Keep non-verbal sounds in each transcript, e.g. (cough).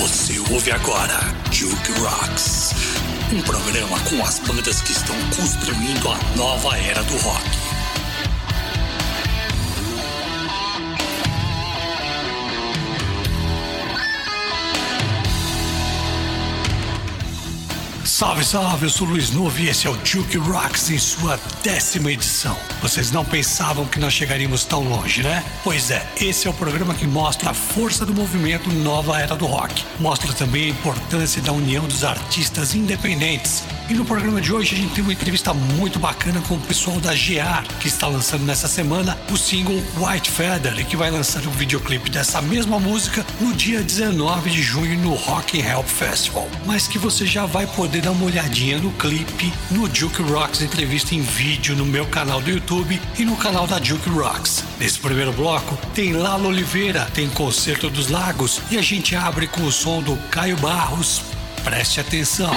Você ouve agora Juke Rocks, um programa com as bandas que estão construindo a nova era do rock. Salve, salve, eu sou o Luiz Novo e esse é o Juke Rocks em sua décima edição. Vocês não pensavam que nós chegaríamos tão longe, né? Pois é, esse é o programa que mostra a força do movimento Nova Era do Rock. Mostra também a importância da união dos artistas independentes. E no programa de hoje a gente tem uma entrevista muito bacana com o pessoal da GR, que está lançando nessa semana o single White Feather e que vai lançar o videoclipe dessa mesma música no dia 19 de junho no Rock and Help Festival. Mas que você já vai poder dar uma olhadinha no clipe no Juke Rocks entrevista em vídeo no meu canal do YouTube e no canal da Juke Rocks. Nesse primeiro bloco tem Lalo Oliveira, tem Concerto dos Lagos e a gente abre com o som do Caio Barros. Preste atenção.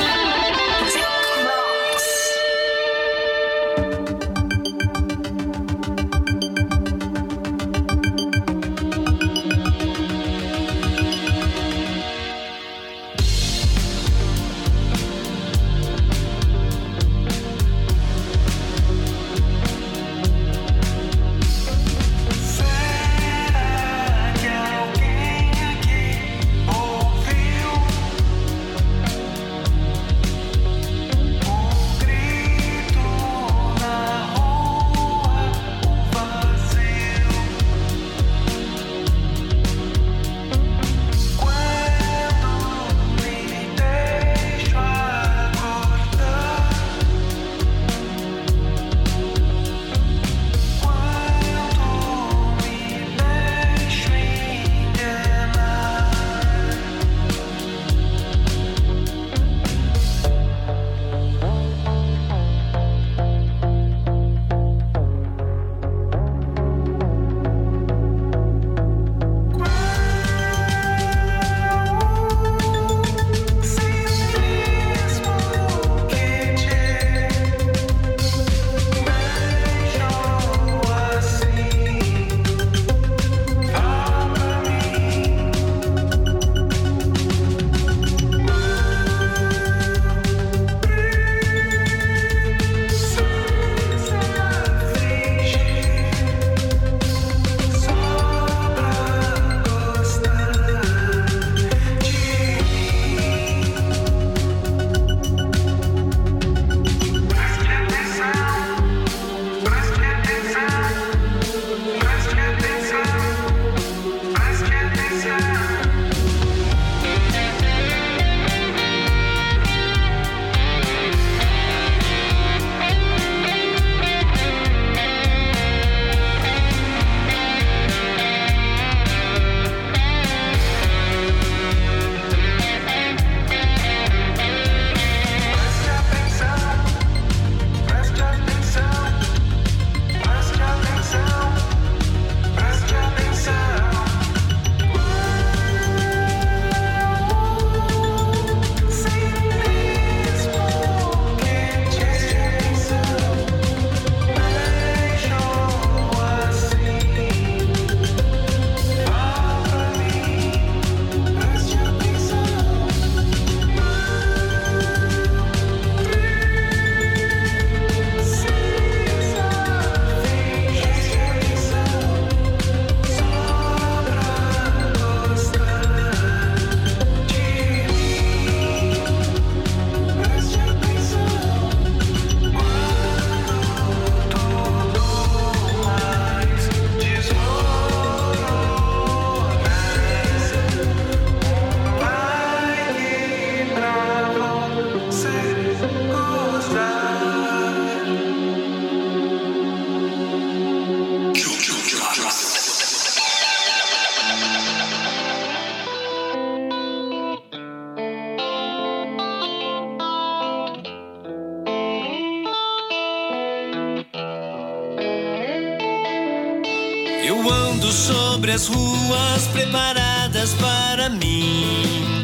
Preparadas para mim.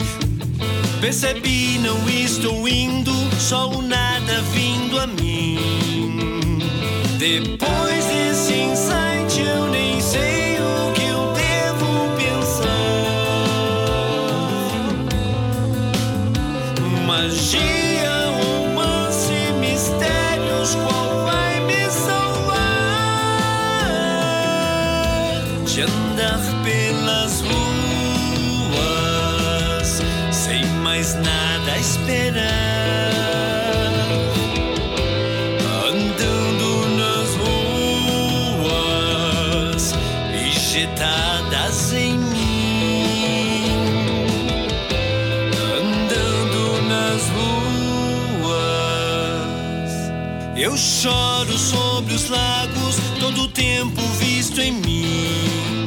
Percebi, não estou indo, só o nada vindo a mim. Depois tempo visto em mim.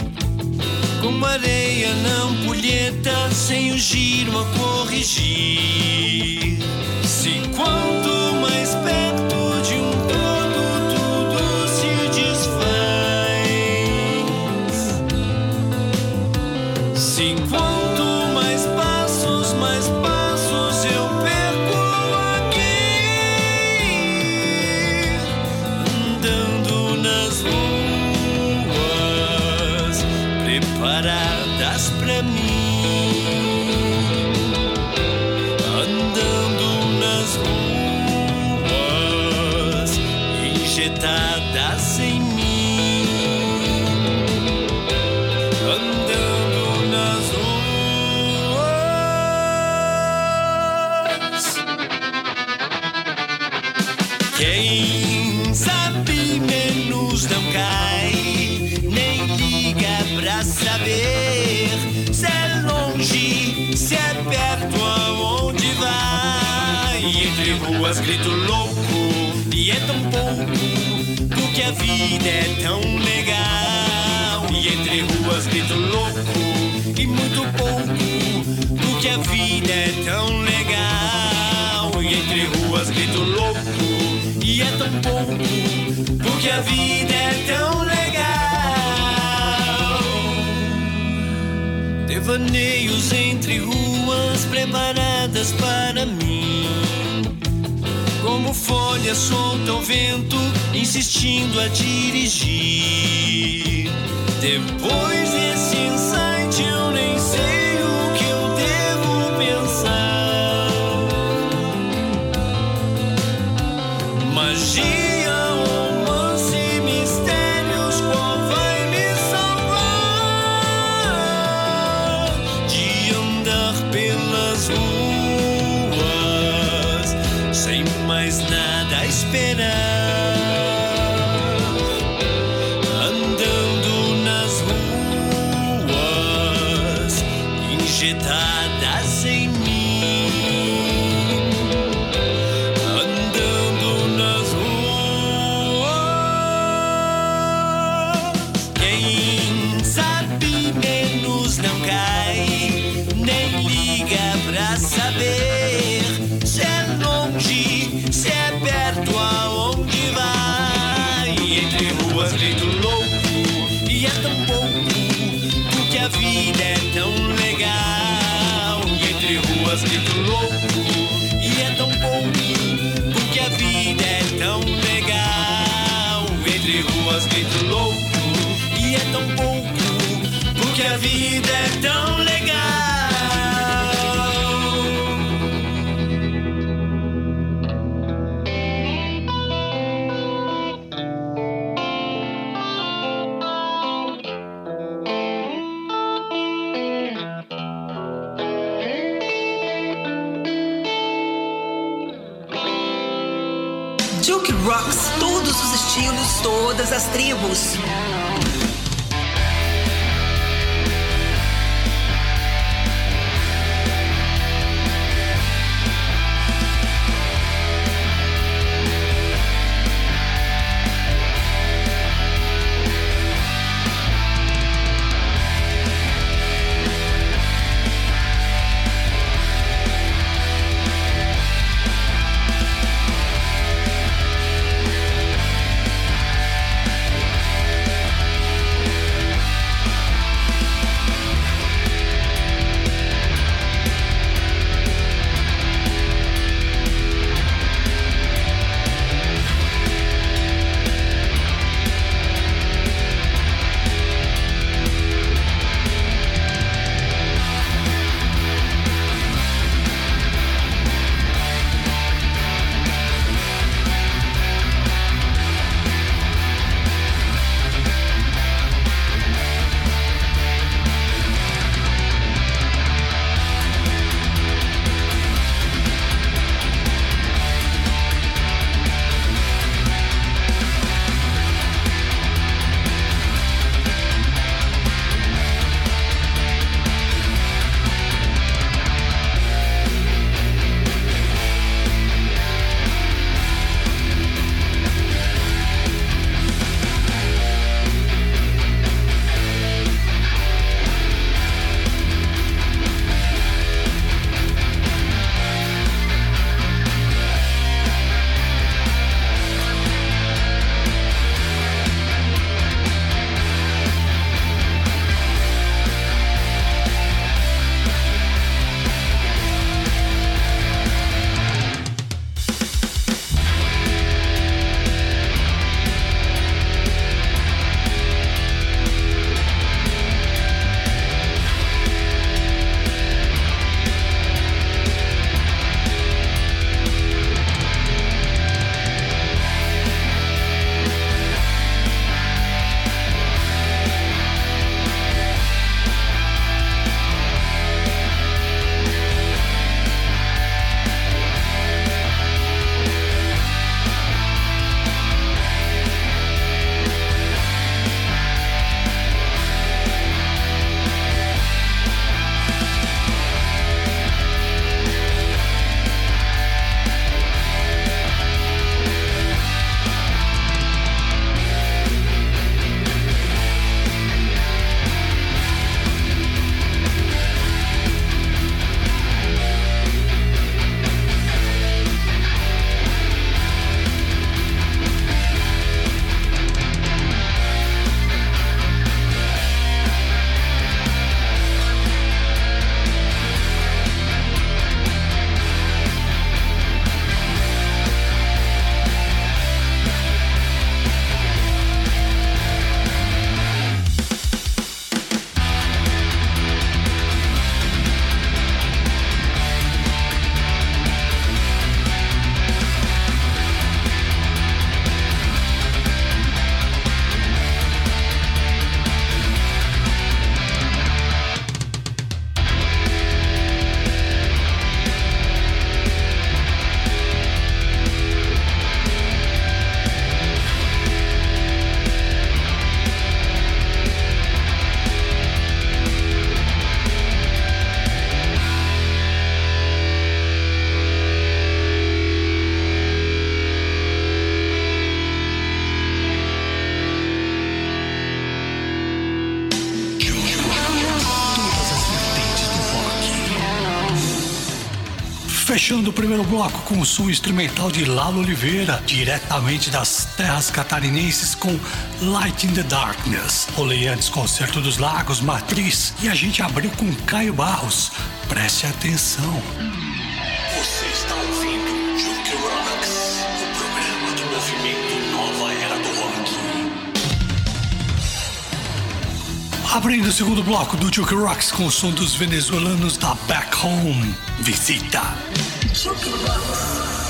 Como areia não polheta, sem o giro a corrigir. é tão legal. E entre ruas, grito louco e muito pouco. Porque a vida é tão legal. E entre ruas, grito louco e é tão pouco. Porque a vida é tão legal. Devaneios entre ruas preparadas para mim. Como folhas soltam vento insistindo a dirigir. Depois desse Fechando o primeiro bloco com o som instrumental de Lalo Oliveira, diretamente das terras catarinenses com Light in the Darkness. Rolei antes Concerto dos Lagos, Matriz e a gente abriu com Caio Barros. Preste atenção. Você está ouvindo Juke Rocks, o programa do movimento Nova Era do Rock. Abrindo o segundo bloco do Juke Rocks com o som dos venezuelanos da Back Home. Visita. Juke Rocks.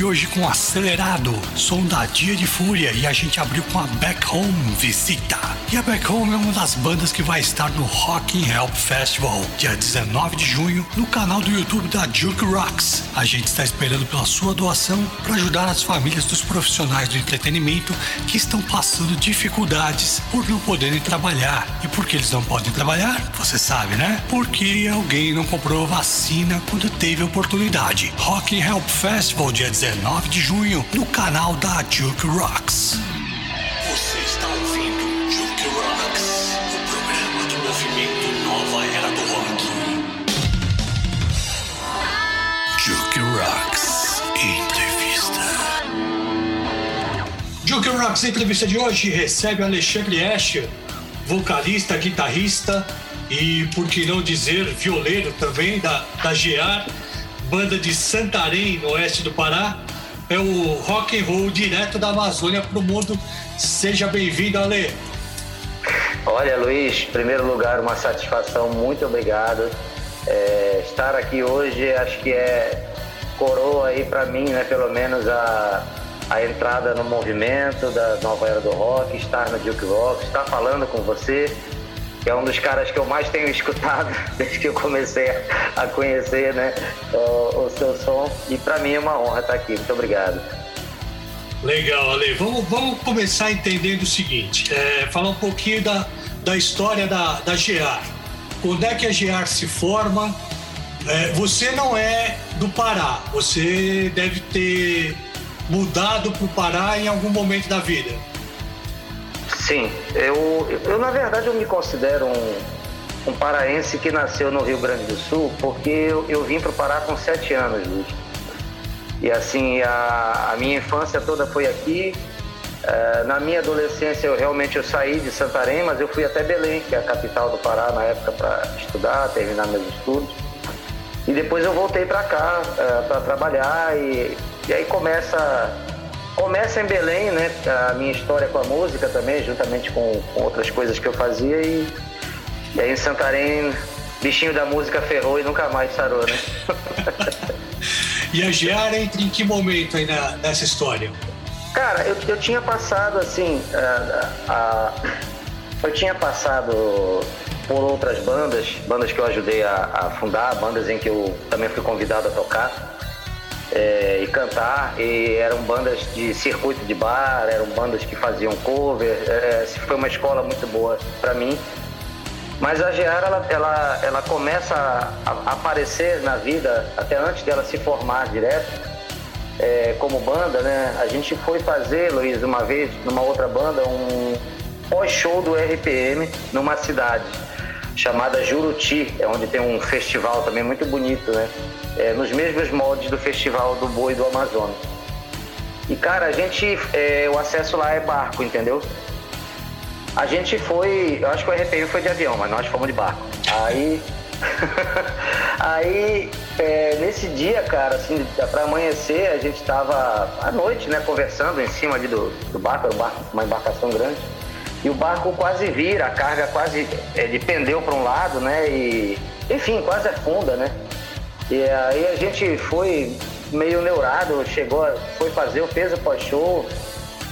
De hoje com acelerado, som da Dia de Fúria e a gente abriu com a Back Home Visita. E a Back Home é uma das bandas que vai estar no Rock in Help Festival, dia 19 de junho, no canal do YouTube da Juke Rocks. A gente está esperando pela sua doação para ajudar as famílias dos profissionais do entretenimento que estão passando dificuldades por não poderem trabalhar. E por que eles não podem trabalhar? Você sabe, né? Porque alguém não comprou vacina quando teve oportunidade. Rock in Help Festival, dia 19 de junho, no canal da Juke Rocks. Você está ouvindo Juke Rocks, o programa do movimento Nova Era do Rock. Juke Rocks Entrevista. Juke Rocks Entrevista de hoje recebe Alexandre Escher, vocalista, guitarrista e, por que não dizer, violeiro também da, da GEAR, banda de Santarém, no oeste do Pará. É o rock and roll direto da Amazônia para o mundo. Seja bem-vindo, Ale. Olha, Luiz, em primeiro lugar, uma satisfação, muito obrigado. É, estar aqui hoje acho que é coroa aí para mim, né, pelo menos a, a entrada no movimento da nova era do rock, estar no Duke Rock, estar falando com você, que é um dos caras que eu mais tenho escutado (laughs) desde que eu comecei a conhecer, né, o, o seu som. E para mim é uma honra estar aqui. Muito obrigado. Legal, Ale. Vamos, vamos começar entendendo o seguinte: é, falar um pouquinho da, da história da, da GEAR. Quando é que a GEAR se forma? É, você não é do Pará, você deve ter mudado para o Pará em algum momento da vida. Sim, eu, eu na verdade eu me considero um, um paraense que nasceu no Rio Grande do Sul, porque eu, eu vim para o Pará com sete anos, Luiz. E assim, a, a minha infância toda foi aqui. Eh, na minha adolescência eu realmente eu saí de Santarém, mas eu fui até Belém, que é a capital do Pará na época para estudar, terminar meus estudos. E depois eu voltei para cá para trabalhar e, e aí começa começa em Belém, né? A minha história com a música também, juntamente com, com outras coisas que eu fazia e, e aí em Santarém bichinho da música ferrou e nunca mais sarou, né? (laughs) E a GEAR entra em que momento aí na- nessa história? Cara, eu, eu tinha passado assim, a- a- eu tinha passado por outras bandas, bandas que eu ajudei a, a fundar, bandas em que eu também fui convidado a tocar é, e cantar, e eram bandas de circuito de bar, eram bandas que faziam cover, é, foi uma escola muito boa para mim. Mas a Geara, ela, ela, ela começa a, a aparecer na vida, até antes dela se formar direto, é, como banda, né? A gente foi fazer, Luiz, uma vez, numa outra banda, um pós-show do RPM numa cidade chamada Juruti, é onde tem um festival também muito bonito, né? É, nos mesmos moldes do festival do Boi do Amazonas. E, cara, a gente, é, o acesso lá é barco, entendeu? A gente foi, eu acho que o RPM foi de avião, mas nós fomos de barco. Aí, (laughs) aí é, nesse dia, cara, assim, pra amanhecer, a gente tava à noite, né, conversando em cima ali do, do barco, era um barco, uma embarcação grande. E o barco quase vira, a carga quase, ele pendeu para um lado, né, e, enfim, quase afunda, né. E aí a gente foi meio neurado, chegou, foi fazer, fez o pós-show,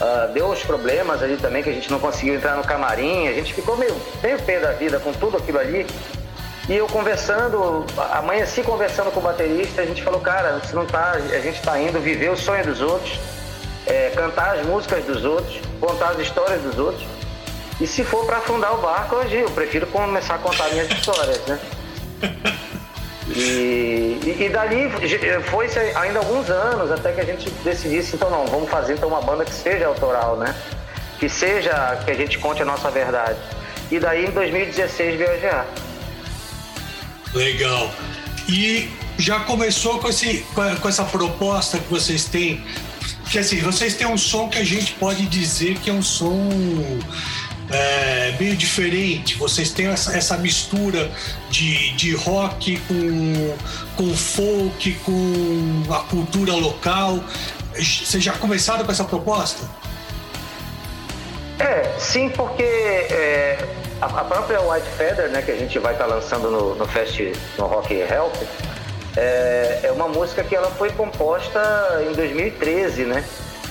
ah, deu os problemas ali também, que a gente não conseguiu entrar no camarim, a gente ficou meio, meio pé da vida com tudo aquilo ali. E eu conversando, amanheci conversando com o baterista, a gente falou, cara, você não tá, a gente tá indo viver o sonho dos outros, é, cantar as músicas dos outros, contar as histórias dos outros. E se for para afundar o barco, hoje eu prefiro começar a contar minhas histórias, né? (laughs) E, e, e dali foi ainda alguns anos até que a gente decidisse, então não, vamos fazer então uma banda que seja autoral, né? Que seja, que a gente conte a nossa verdade. E daí em 2016 veio a GA. Legal. E já começou com, esse, com essa proposta que vocês têm. Que assim, vocês têm um som que a gente pode dizer que é um som é, meio diferente. Vocês têm essa, essa mistura de, de rock com, com folk, com a cultura local. Vocês já começaram com essa proposta? É, sim, porque é, a, a própria White Feather, né, que a gente vai estar lançando no, no Fest, no Rock Help, é, é uma música que ela foi composta em 2013, né?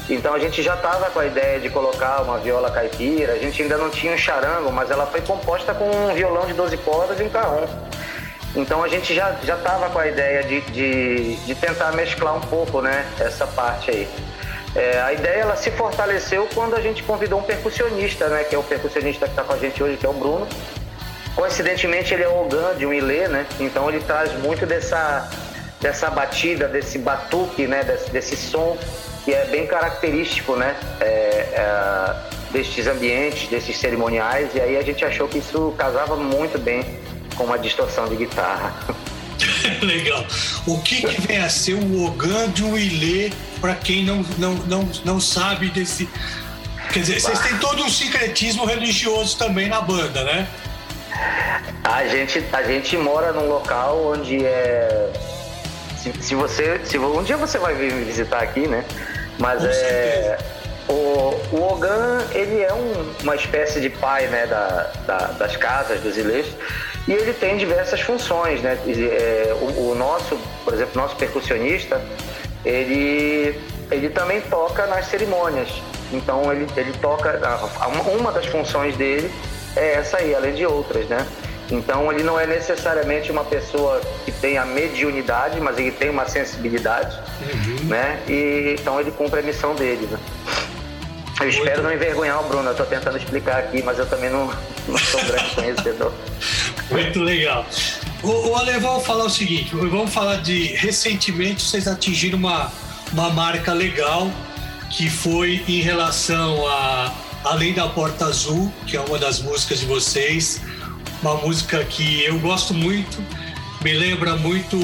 Então a gente já estava com a ideia de colocar uma viola caipira, a gente ainda não tinha um charango, mas ela foi composta com um violão de 12 cordas e um carrom. Então a gente já estava com a ideia de, de, de tentar mesclar um pouco, né, essa parte aí. É, a ideia ela se fortaleceu quando a gente convidou um percussionista, né, que é o percussionista que está com a gente hoje, que é o Bruno. Coincidentemente ele é Ogan de um Ilê, né? Então ele traz muito dessa dessa batida, desse batuque, né, desse, desse som que é bem característico, né, é, é, destes ambientes, desses cerimoniais. E aí a gente achou que isso casava muito bem com uma distorção de guitarra. (laughs) Legal. O que, que vem a ser o Ogan de um Ilê, para quem não, não, não, não sabe desse. Quer dizer, vocês têm todo um sincretismo religioso também na banda, né? A gente, a gente mora num local onde é. Se, se você. Se, um dia você vai vir me visitar aqui, né? Mas Com é. certeza. O, o Ogan, ele é um- uma espécie de pai né, da, da- das casas, dos ilês, e ele tem diversas funções. Né? É, o, o nosso, por exemplo, nosso percussionista, ele, ele também toca nas cerimônias. Então ele, ele toca. Uma das funções dele é essa aí, além de outras, né? Então ele não é necessariamente uma pessoa que tem a mediunidade, mas ele tem uma sensibilidade, né? E então ele cumpre a missão dele, né? Eu espero não envergonhar o Bruno, eu tô tentando explicar aqui, mas eu também não, não sou um grande conhecedor. (laughs) Muito legal. O, o Ale, vamos falar o seguinte: vamos falar de. Recentemente vocês atingiram uma, uma marca legal que foi em relação a Além da Porta Azul, que é uma das músicas de vocês. Uma música que eu gosto muito, me lembra muito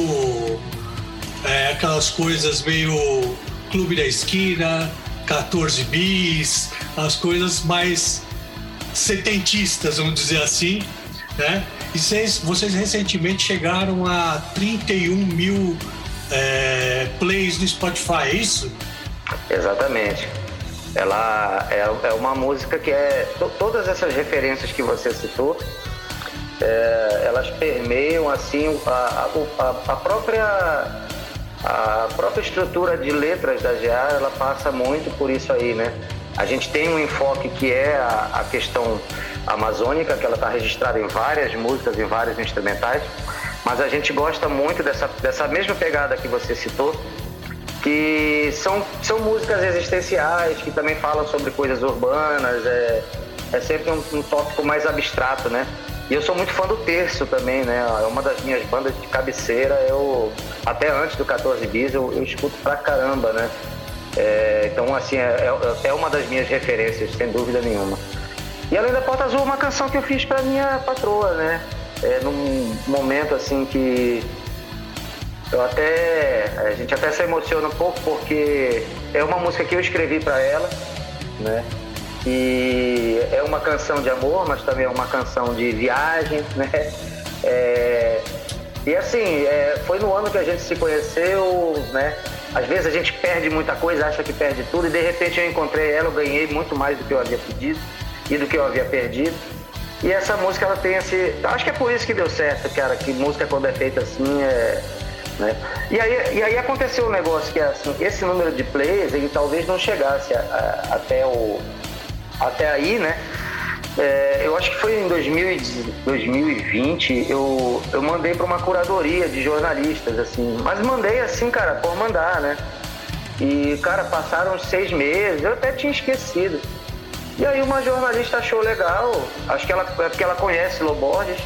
é, aquelas coisas meio Clube da Esquina, 14 bis, as coisas mais setentistas, vamos dizer assim, né? E vocês, vocês recentemente chegaram a 31 mil é, plays no Spotify, é isso? Exatamente. Ela é, é uma música que é. to- todas essas referências que você citou, é, elas permeiam assim a, a- a própria a própria estrutura de letras da GA ela passa muito por isso aí, né? A gente tem um enfoque que é a, a questão amazônica, que ela está registrada em várias músicas, em vários instrumentais, mas a gente gosta muito dessa, dessa mesma pegada que você citou, que são, são músicas existenciais, que também falam sobre coisas urbanas, é, é sempre um, um tópico mais abstrato, né? E eu sou muito fã do Terço também, né? É uma das minhas bandas de cabeceira, eu, até antes do 14 Bis, eu, eu escuto pra caramba, né? É, então, assim, é, é- é uma das minhas referências, sem dúvida nenhuma. E além da Porta Azul, uma canção que eu fiz pra minha patroa, né? É, num momento, assim, que eu até. A gente até se emociona um pouco porque é uma música que eu escrevi para ela, né? E é uma canção de amor, mas também é uma canção de viagem, (laughs) né? É, e assim, é, foi no ano que a gente se conheceu, né? Às vezes a gente perde muita coisa, acha que perde tudo, e de repente eu encontrei ela, eu ganhei muito mais do que eu havia pedido e do que eu havia perdido. E essa música ela tem esse. Acho que é por isso que deu certo, cara, que música quando é feita assim é. Né? E, aí, e aí aconteceu um negócio que é assim, esse número de plays ele talvez não chegasse a- a- até, o, até aí, né? É, eu acho que foi em 2000 e 2020 eu, eu mandei para uma curadoria de jornalistas, assim, mas mandei assim, cara, por mandar, né? E, cara, passaram seis meses, eu até tinha esquecido. E aí uma jornalista achou legal, acho que ela é porque ela conhece Loborges,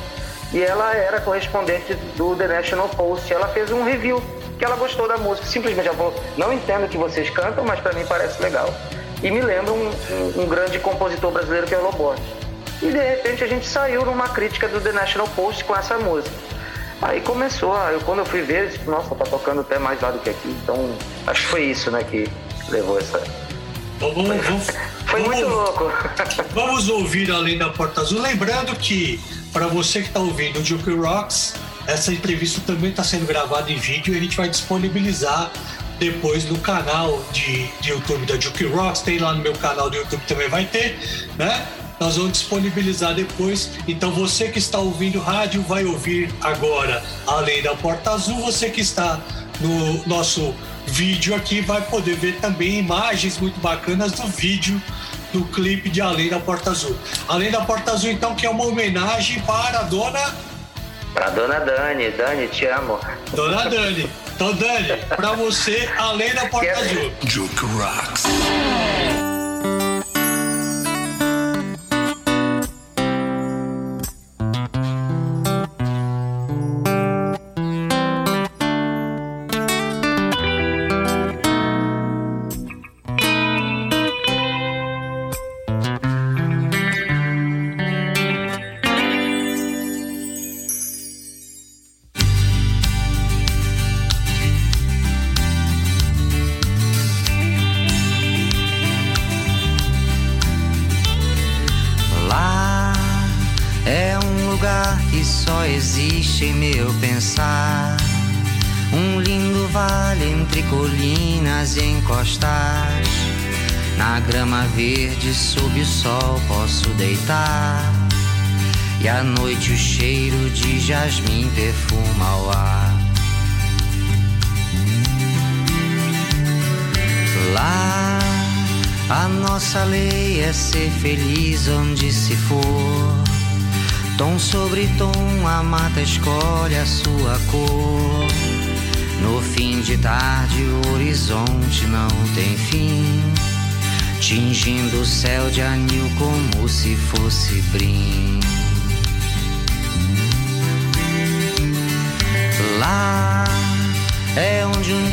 e ela era correspondente do The National Post. Ela fez um review, que ela gostou da música. Simplesmente ela falou, não entendo o que vocês cantam, mas para mim parece legal. E me lembra um, um- um grande compositor brasileiro que é o Loborges. E de repente a gente saiu numa crítica do The National Post com essa música. Aí começou, eu- quando eu fui ver, eu disse, nossa, tá tocando até mais lá do que aqui. Então, acho que foi isso, né, que levou essa... Vamos, vamos, Foi vamos- (laughs) muito louco. (laughs) Vamos ouvir Além da Porta Azul. Lembrando que, para você que está ouvindo o Juke Rocks, essa entrevista também está sendo gravada em vídeo e a gente vai disponibilizar depois no canal de, de YouTube da Juke Rocks. Tem lá no meu canal do YouTube também vai ter, né? nós vamos disponibilizar depois. Então você que está ouvindo rádio vai ouvir agora. Além da Porta Azul, você que está no nosso vídeo aqui vai poder ver também imagens muito bacanas do vídeo do clipe de Além da Porta Azul. Além da Porta Azul, então, que é uma homenagem para a dona Pra dona Dani, Dani, te amo. Dona Dani. Então, Dani, para você, Além da Porta Azul. Juke Rocks. Jasmim perfuma o ar. Lá, a nossa lei é ser feliz onde se for. Tom sobre tom, a mata escolhe a sua cor. No fim de tarde, o horizonte não tem fim. Tingindo o céu de anil como se fosse brim.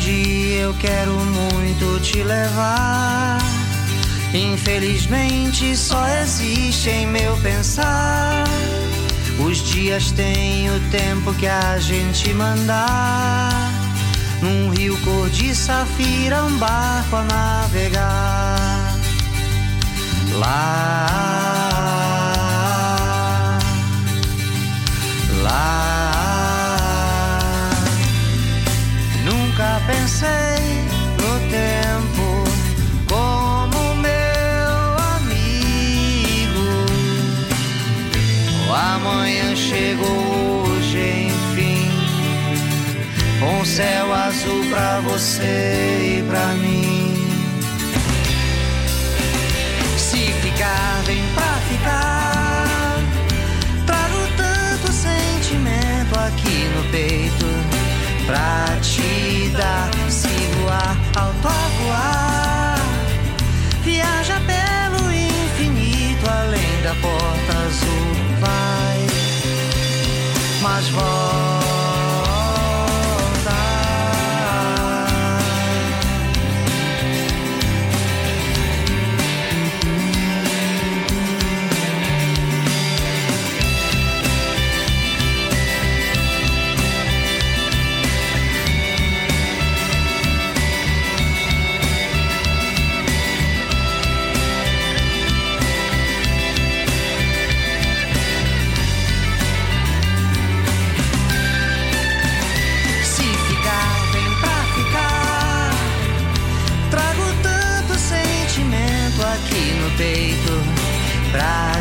Dia eu quero muito te levar. Infelizmente só existe em meu pensar. Os dias têm o tempo que a gente mandar. Num rio cor de safira, um barco a navegar. Lá, lá. Pensei no tempo como meu amigo. O amanhã chegou hoje, enfim. Um céu azul pra você e pra mim. Se ficar, vem pra ficar. Trago tanto sentimento aqui no peito pra te dar. Se voar, alto a voar. Viaja pelo infinito, além da porta azul. Vai, mas volta. Pra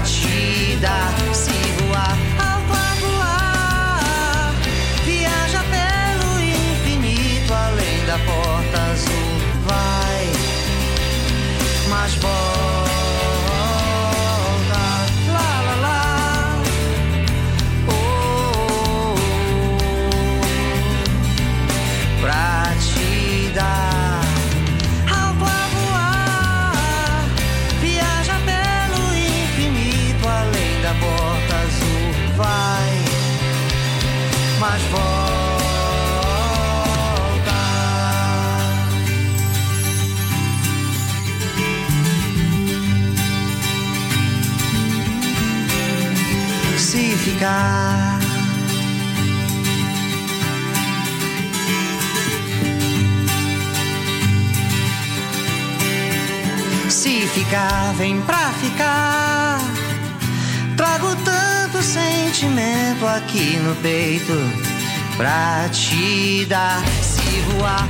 ficar. Se ficar, vem pra ficar. Trago tanto sentimento aqui no peito pra te dar. Se voar,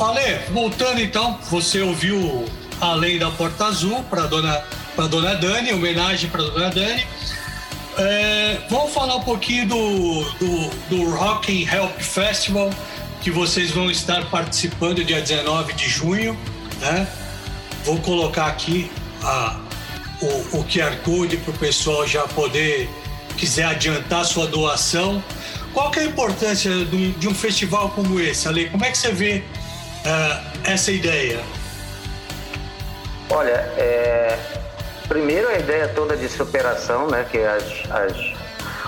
Ale, voltando então, você ouviu Além da Porta Azul para dona para dona Dani, homenagem para dona Dani. É, vamos falar um pouquinho do, do, do Rock and Help Festival que vocês vão estar participando dia 19 de junho, né? Vou colocar aqui a, o, o QR Code para o pessoal já poder quiser adiantar sua doação. Qual que é a importância de um, de um festival como esse, Ale? Como é que você vê eh, essa ideia? Olha, é, primeiro a ideia toda de superação, né? Que as, as-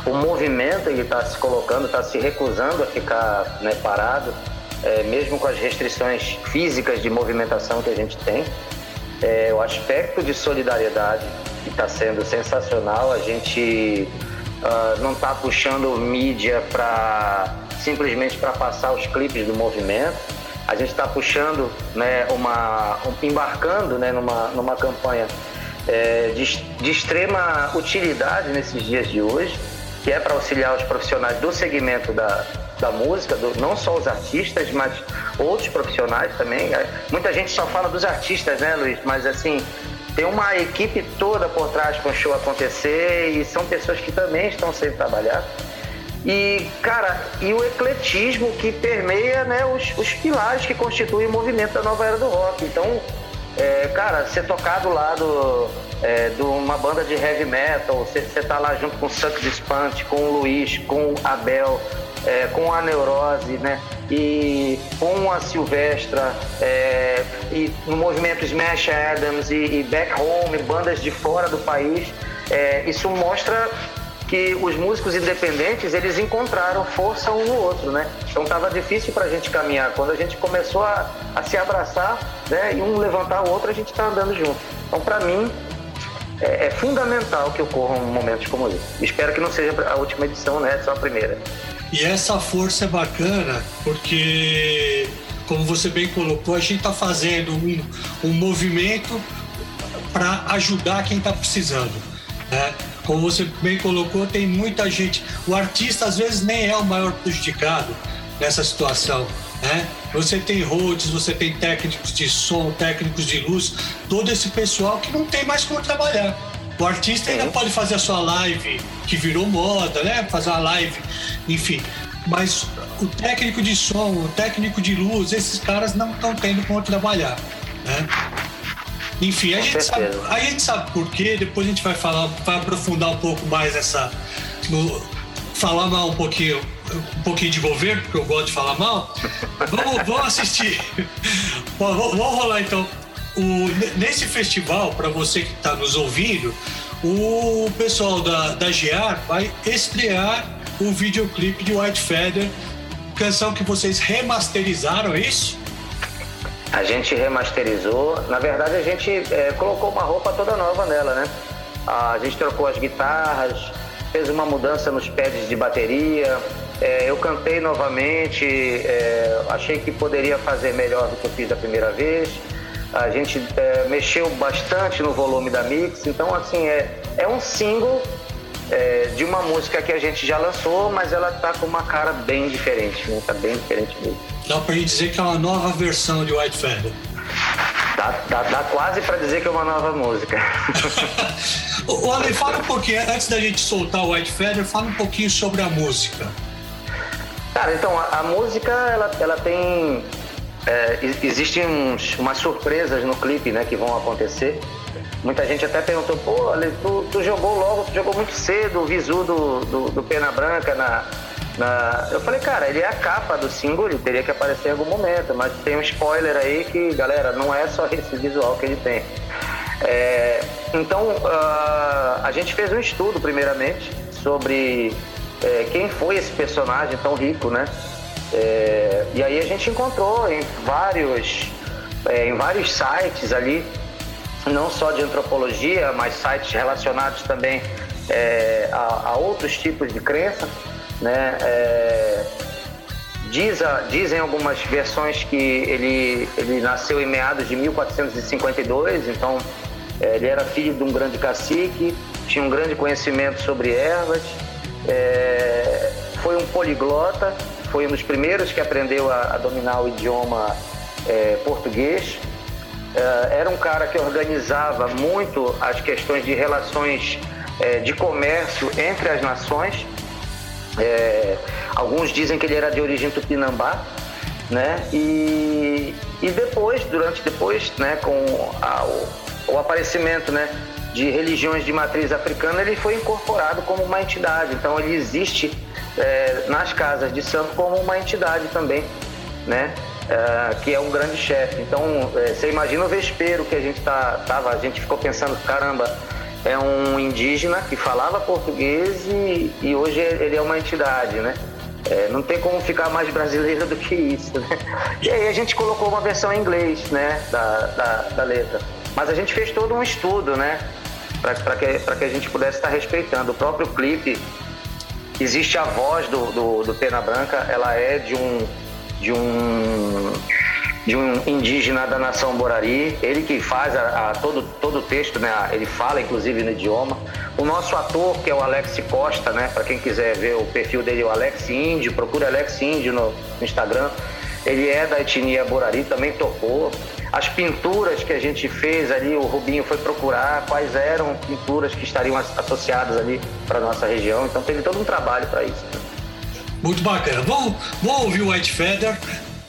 o movimento ele está se colocando, está se recusando a ficar né, parado, é, mesmo com as restrições físicas de movimentação que a gente tem. É, o aspecto de solidariedade está sendo sensacional. A gente ah, não está puxando mídia para simplesmente para passar os clipes do movimento. A gente está puxando, né, uma, um- embarcando, né, numa, numa campanha é, de, de extrema utilidade nesses dias de hoje, que é para auxiliar os profissionais do segmento da, da música, do- não só os artistas, mas outros profissionais também. É, Muita gente só fala dos artistas, né, Luiz? Mas assim, tem uma equipe toda por trás para o show acontecer e são pessoas que também estão sem trabalhar. E, cara, e o ecletismo que permeia né, os, os pilares que constituem o movimento da nova era do rock. Então, é, cara, ser tocar do lado é, de uma banda de heavy metal, você você tá lá junto com o Suck Despante, com o Luiz, com o Abel, é, com a Neurose, né? E com a Silvestra, é, e no movimento Smash Adams e, e Back Home, bandas de fora do país, é, isso mostra que os músicos independentes eles encontraram força um no outro, né? Então tava difícil para a gente caminhar. Quando a gente começou a, a se abraçar, né, e um levantar o outro, a gente está andando junto. Então para mim é, é fundamental que ocorram momentos como esse. Espero que não seja a última edição, né? Só a primeira. E essa força é bacana porque, como você bem colocou, a gente está fazendo um, um movimento para ajudar quem está precisando. Né? Como você bem colocou, tem muita gente. O artista às vezes nem é o maior prejudicado nessa situação. Né? Você tem roads, você tem técnicos de som, técnicos de luz, todo esse pessoal que não tem mais como trabalhar. O artista ainda Sim. pode fazer a sua live, que virou moda, né? Fazer uma live, enfim. Mas o técnico de som, o técnico de luz, esses caras não estão tendo como trabalhar, né? Enfim, a gente, sabe, a gente sabe por quê, depois a gente vai falar, vai aprofundar um pouco mais essa. no- falar mal um pouquinho, um pouquinho de governo, porque eu gosto de falar mal. (laughs) Vamos, vamos assistir. Vamos vamos rolar então. O- nesse festival, para você que está nos ouvindo, o pessoal da, da GEAR vai estrear o videoclipe de White Feather, canção que vocês remasterizaram, é isso? A gente remasterizou. Na verdade, a gente é, colocou uma roupa toda nova nela, né? A gente trocou as guitarras, fez uma mudança nos pads de bateria. é, eu cantei novamente, é, achei que poderia fazer melhor do que eu fiz da primeira vez. A gente é, mexeu bastante no volume da mix. Então, assim, é, é um single é, de uma música que a gente já lançou, mas ela tá com uma cara bem diferente, né? Tá bem diferente mesmo. Dá pra gente dizer que é uma nova versão de White Feather. Dá, dá, dá quase pra dizer que é uma nova música. (laughs) Ô, Ale, fala um pouquinho, antes da gente soltar o White Feather, fala um pouquinho sobre a música. Cara, então, a, a música, ela, ela tem... é, existem uns, umas surpresas no clipe, né, que vão acontecer. Muita gente até perguntou, pô, tu, tu jogou logo, tu jogou muito cedo o visu do, do, do Pena Branca na, na... Eu falei, cara, ele é a capa do single, ele teria que aparecer em algum momento, mas tem um spoiler aí que, galera, não é só esse visual que ele tem. É, então, ah, a gente fez um estudo, primeiramente, sobre é, quem foi esse personagem tão rico, né? É, e aí a gente encontrou em vários, é, em vários sites ali não só de antropologia, mas sites relacionados também é, a, a outros tipos de crença, né? É, diz a- dizem algumas versões que ele, ele nasceu em meados de 1452, então é, ele era filho de um grande cacique, tinha um grande conhecimento sobre ervas, é, foi um poliglota, foi um dos primeiros que aprendeu a, a dominar o idioma é, português. É, era um cara que organizava muito as questões de relações é, de comércio entre as nações. É, alguns dizem que ele era de origem tupinambá, né? E, e depois, durante depois, né, com a- o, o aparecimento, né, de religiões de matriz africana, ele foi incorporado como uma entidade. Então ele existe é, nas casas de santo como uma entidade também, né? É, que é um grande chefe. Então é, você imagina o vespeiro que a gente tá, tava, a gente ficou pensando, caramba, é um indígena que falava português e, e hoje ele é uma entidade, né? É, não tem como ficar mais brasileiro (laughs) do que isso, né? E aí a gente colocou uma versão em inglês, né, da, da, da letra. Mas a gente fez todo um estudo, né, para que, que a gente pudesse estar respeitando. O próprio clipe, existe a voz do, do, do Pena Branca, ela é de um, de um de um indígena da nação Borari, ele que faz a, a- todo, todo o texto, né? ele fala inclusive no idioma. O nosso ator, que é o Alex Costa, né? para quem quiser ver o perfil dele, o Alex Índio, procura Alex Índio no, no Instagram. Ele é da etnia Borari, também tocou. As pinturas que a gente fez ali, o Rubinho foi procurar quais eram pinturas que estariam as- associadas ali para nossa região. Então teve todo um trabalho para isso. Muito bacana. Vamos, vamos ouvir o White Feather.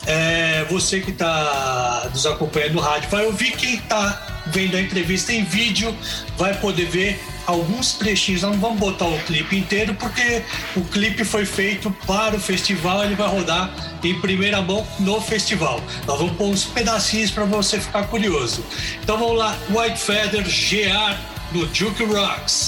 É, você que está nos acompanhando no rádio vai ouvir. Quem está vendo a entrevista em vídeo vai poder ver alguns trechinhos. Não vamos botar o clipe inteiro porque o clipe foi feito para o festival. Ele vai rodar em primeira mão no festival. Nós vamos pôr uns pedacinhos para você ficar curioso. Então vamos lá, White Feather GR no Duke Rocks.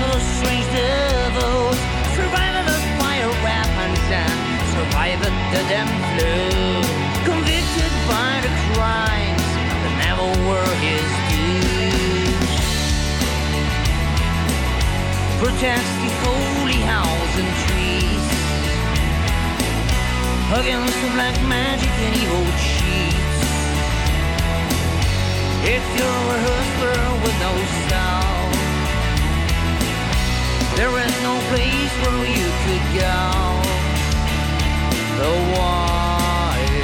Those strange devils. Fire weapons and the damn flood. Convicted by the crimes that never were his holy trees against the black magic and evil cheats. If you're a hustler with no style, there is no place where you could go. The white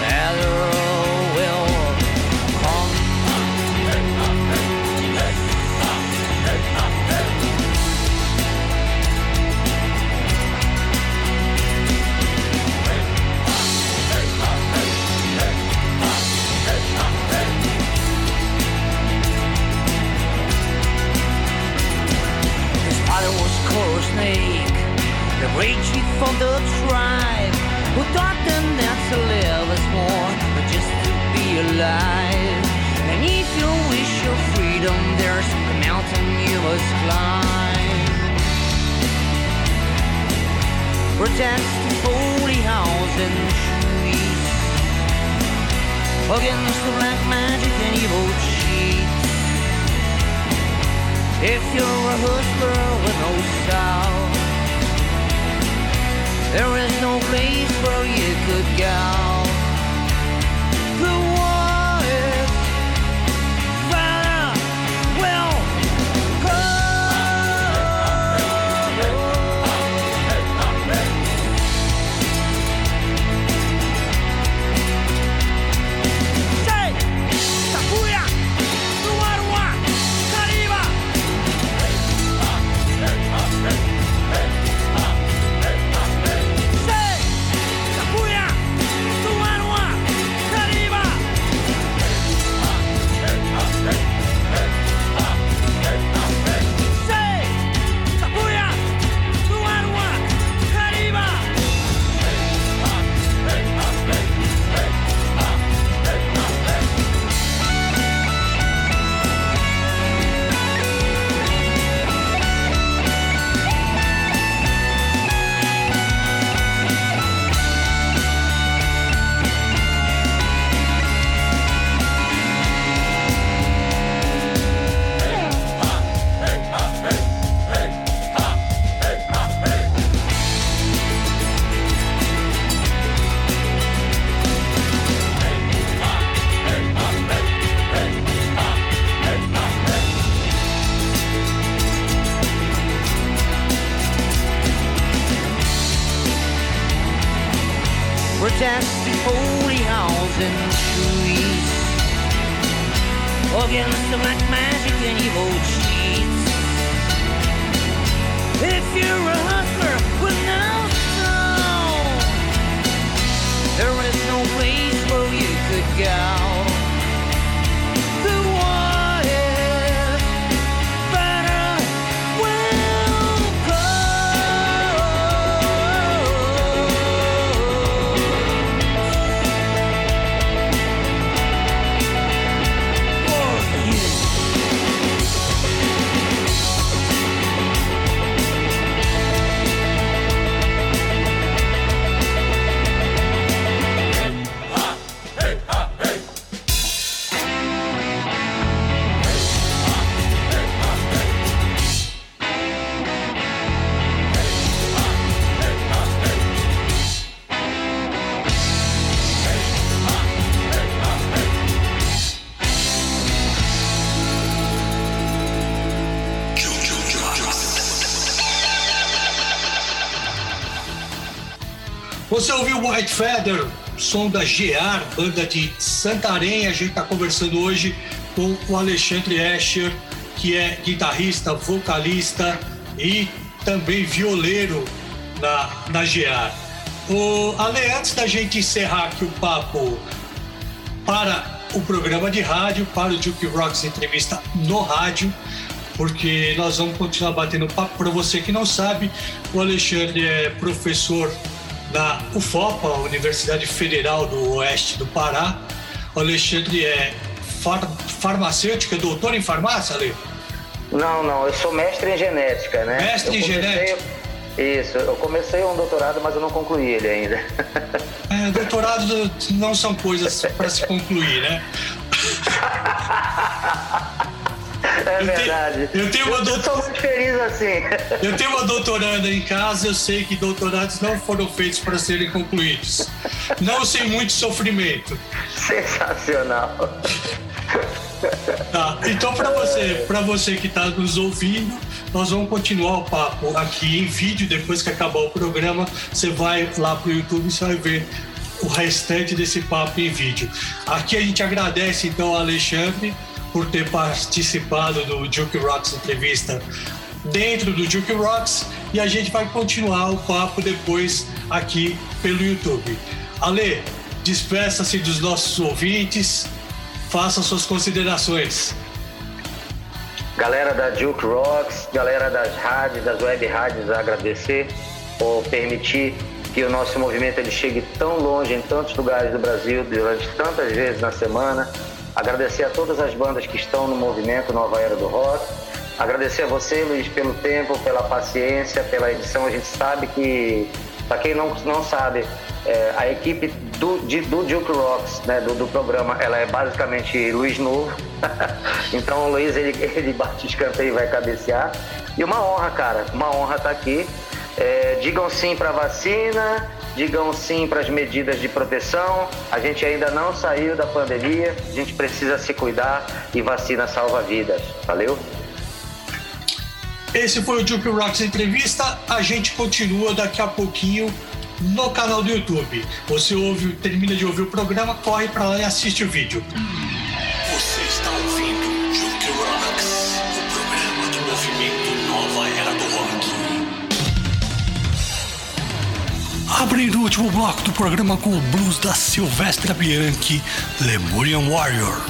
feather Snake, the chief of the tribe, who taught them that to live is more than just to be alive. And if you wish your freedom, there's a mountain you must climb. Protects the holy house and trees against the black magic and evil. If you're a hustler with no style, There is no place where you could go. The som da GR, banda de Santarém. A gente está conversando hoje com o Alexandre Escher, que é guitarrista, vocalista e também violeiro na, na GR. O Ale, antes da gente encerrar aqui o papo para o programa de rádio, para o Duke Rocks entrevista no rádio, porque nós vamos continuar batendo papo. Para você que não sabe, o Alexandre é professor da UFOPA, Universidade Federal do Oeste do Pará. O Alexandre é far farmacêutico, é doutor em farmácia, Ale? Não, não, eu sou mestre em genética, né? Mestre Eu em comecei- genética. Isso, eu comecei um doutorado, mas eu não concluí ele ainda. É, doutorado não são coisas para se concluir, né? (laughs) É Eu tenho- verdade. eu tenho uma Eu doutor- sou muito feliz assim. (laughs) Eu tenho uma doutoranda em casa, eu sei que doutorados não foram feitos para serem concluídos. Não sem muito sofrimento. Sensacional. Tá, então para você, para você que está nos ouvindo, nós vamos continuar o papo aqui em vídeo. Depois que acabar o programa, você vai lá pro YouTube e você vai ver o restante desse papo em vídeo. Aqui a gente agradece então ao Alexandre por ter participado do Duke Rocks entrevista dentro do Duke Rocks e a gente vai continuar o papo depois aqui pelo YouTube. Ale, despeça-se dos nossos ouvintes, faça suas considerações. Galera da Duke Rocks, galera das rádios, das web rádios, agradecer por permitir que o nosso movimento ele chegue tão longe em tantos lugares do Brasil durante tantas vezes na semana. Agradecer a todas as bandas que estão no movimento Nova Era do Rock. Agradecer a você, Luiz, pelo tempo, pela paciência, pela edição. A gente sabe que, para quem não, não sabe, é, a equipe do, de- do Duke Rocks, né, do, do programa, ela é basicamente Luiz Novo. (laughs) então o Luiz, ele, ele bate escanteio e vai cabecear. E uma honra, cara, uma honra estar aqui. É, digam sim para vacina, digam sim para as medidas de proteção. A gente ainda não saiu da pandemia, a gente precisa se cuidar e vacina salva vidas. Valeu? Esse foi o Duke Rocks Entrevista. A gente continua daqui a pouquinho no canal do YouTube. Você ouve, termina de ouvir o programa, corre para lá e assiste o vídeo. Você está ouvindo Abrindo o último bloco do programa com o blues da Silvestra Bianchi, Lemurian Warrior.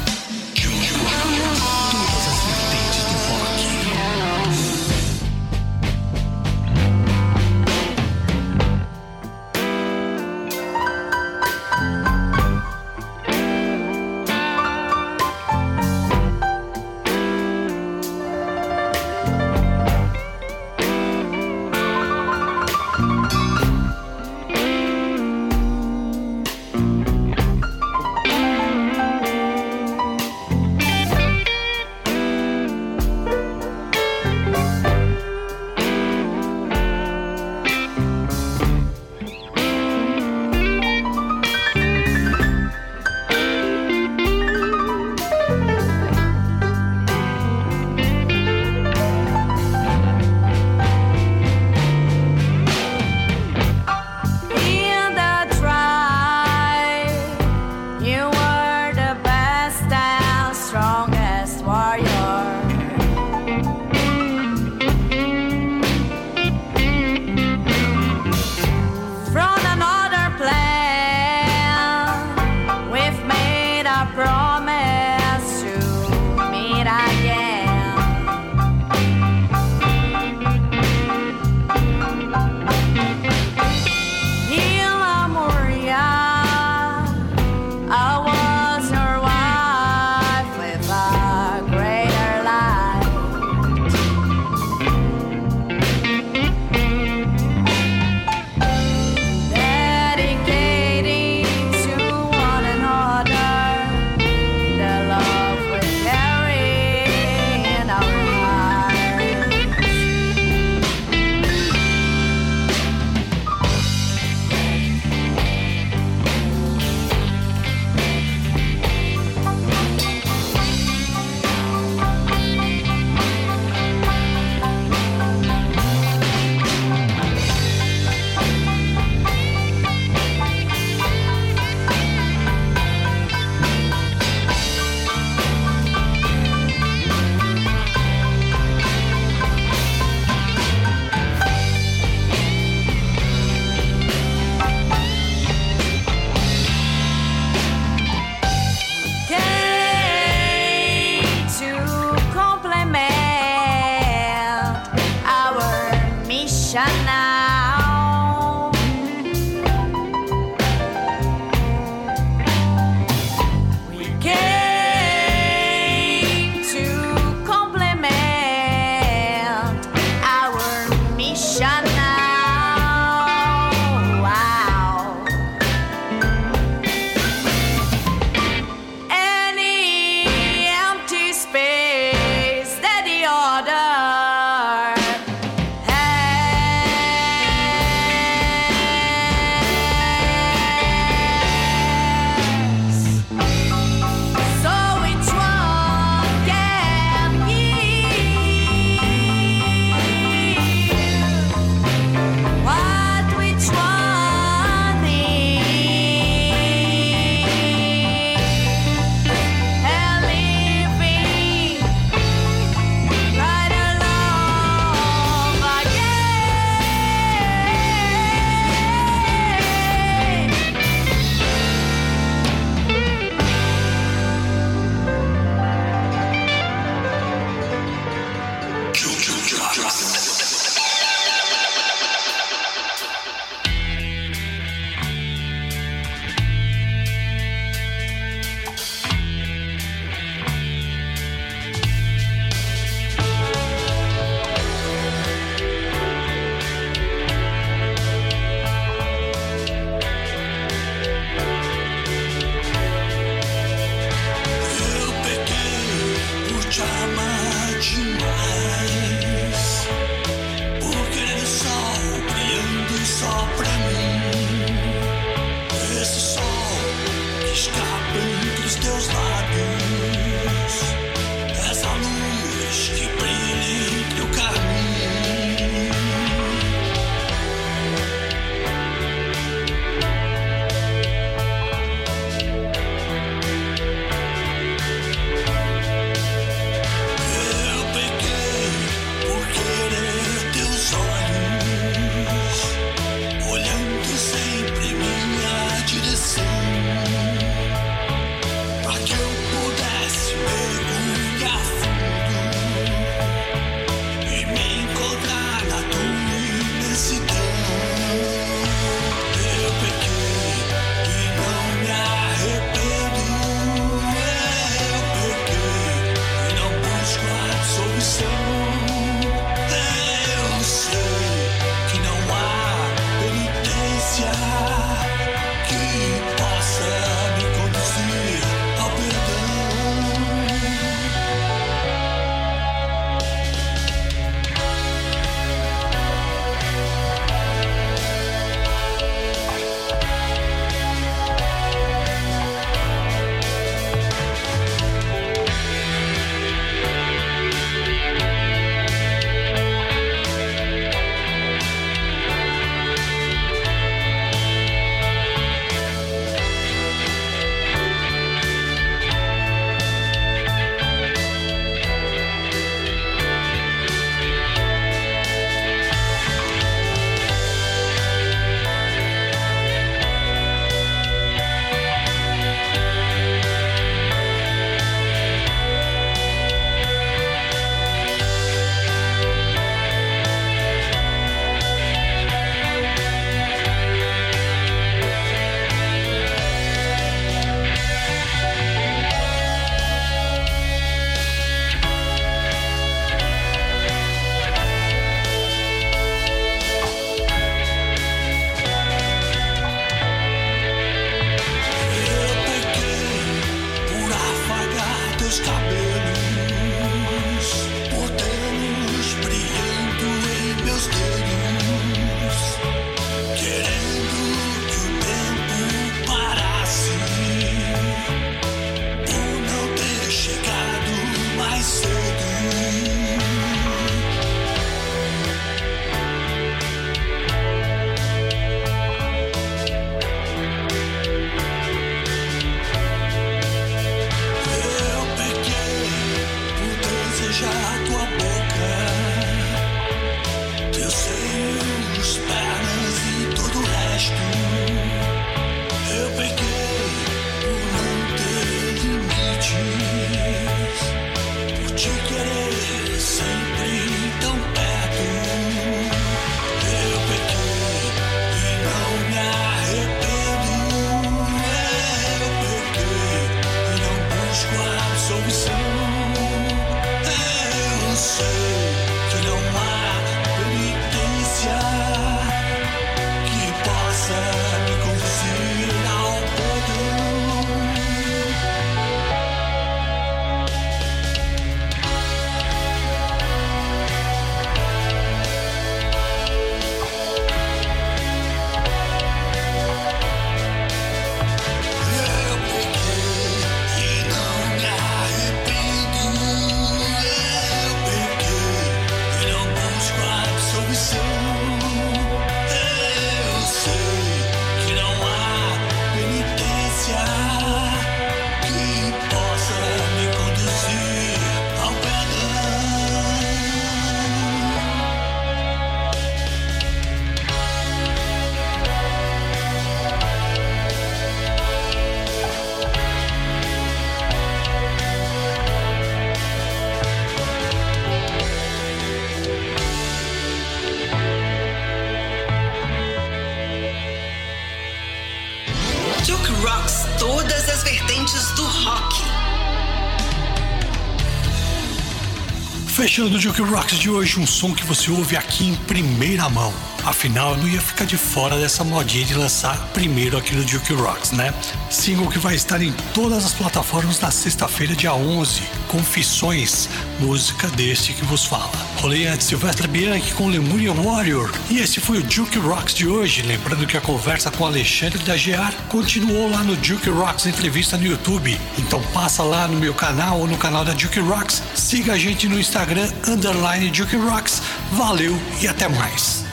Fechando o Juke Rocks de hoje, um som que você ouve aqui em primeira mão. Afinal, eu não ia ficar de fora dessa modinha de lançar primeiro aqui no Duke Rocks, né? Single que vai estar em todas as plataformas na sexta-feira, dia 11. Confissões, música deste que vos fala. Rolei antes Silvestre Bianchi com Lemuria Warrior. E esse foi o Duke Rocks de hoje. Lembrando que a conversa com Alexandre da GR continuou lá no Duke Rocks Entrevista no YouTube. Então passa lá no meu canal ou no canal da Duke Rocks. Siga a gente no Instagram, underline Duke Rocks. Valeu e até mais.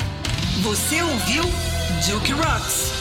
Você ouviu Duke Rocks.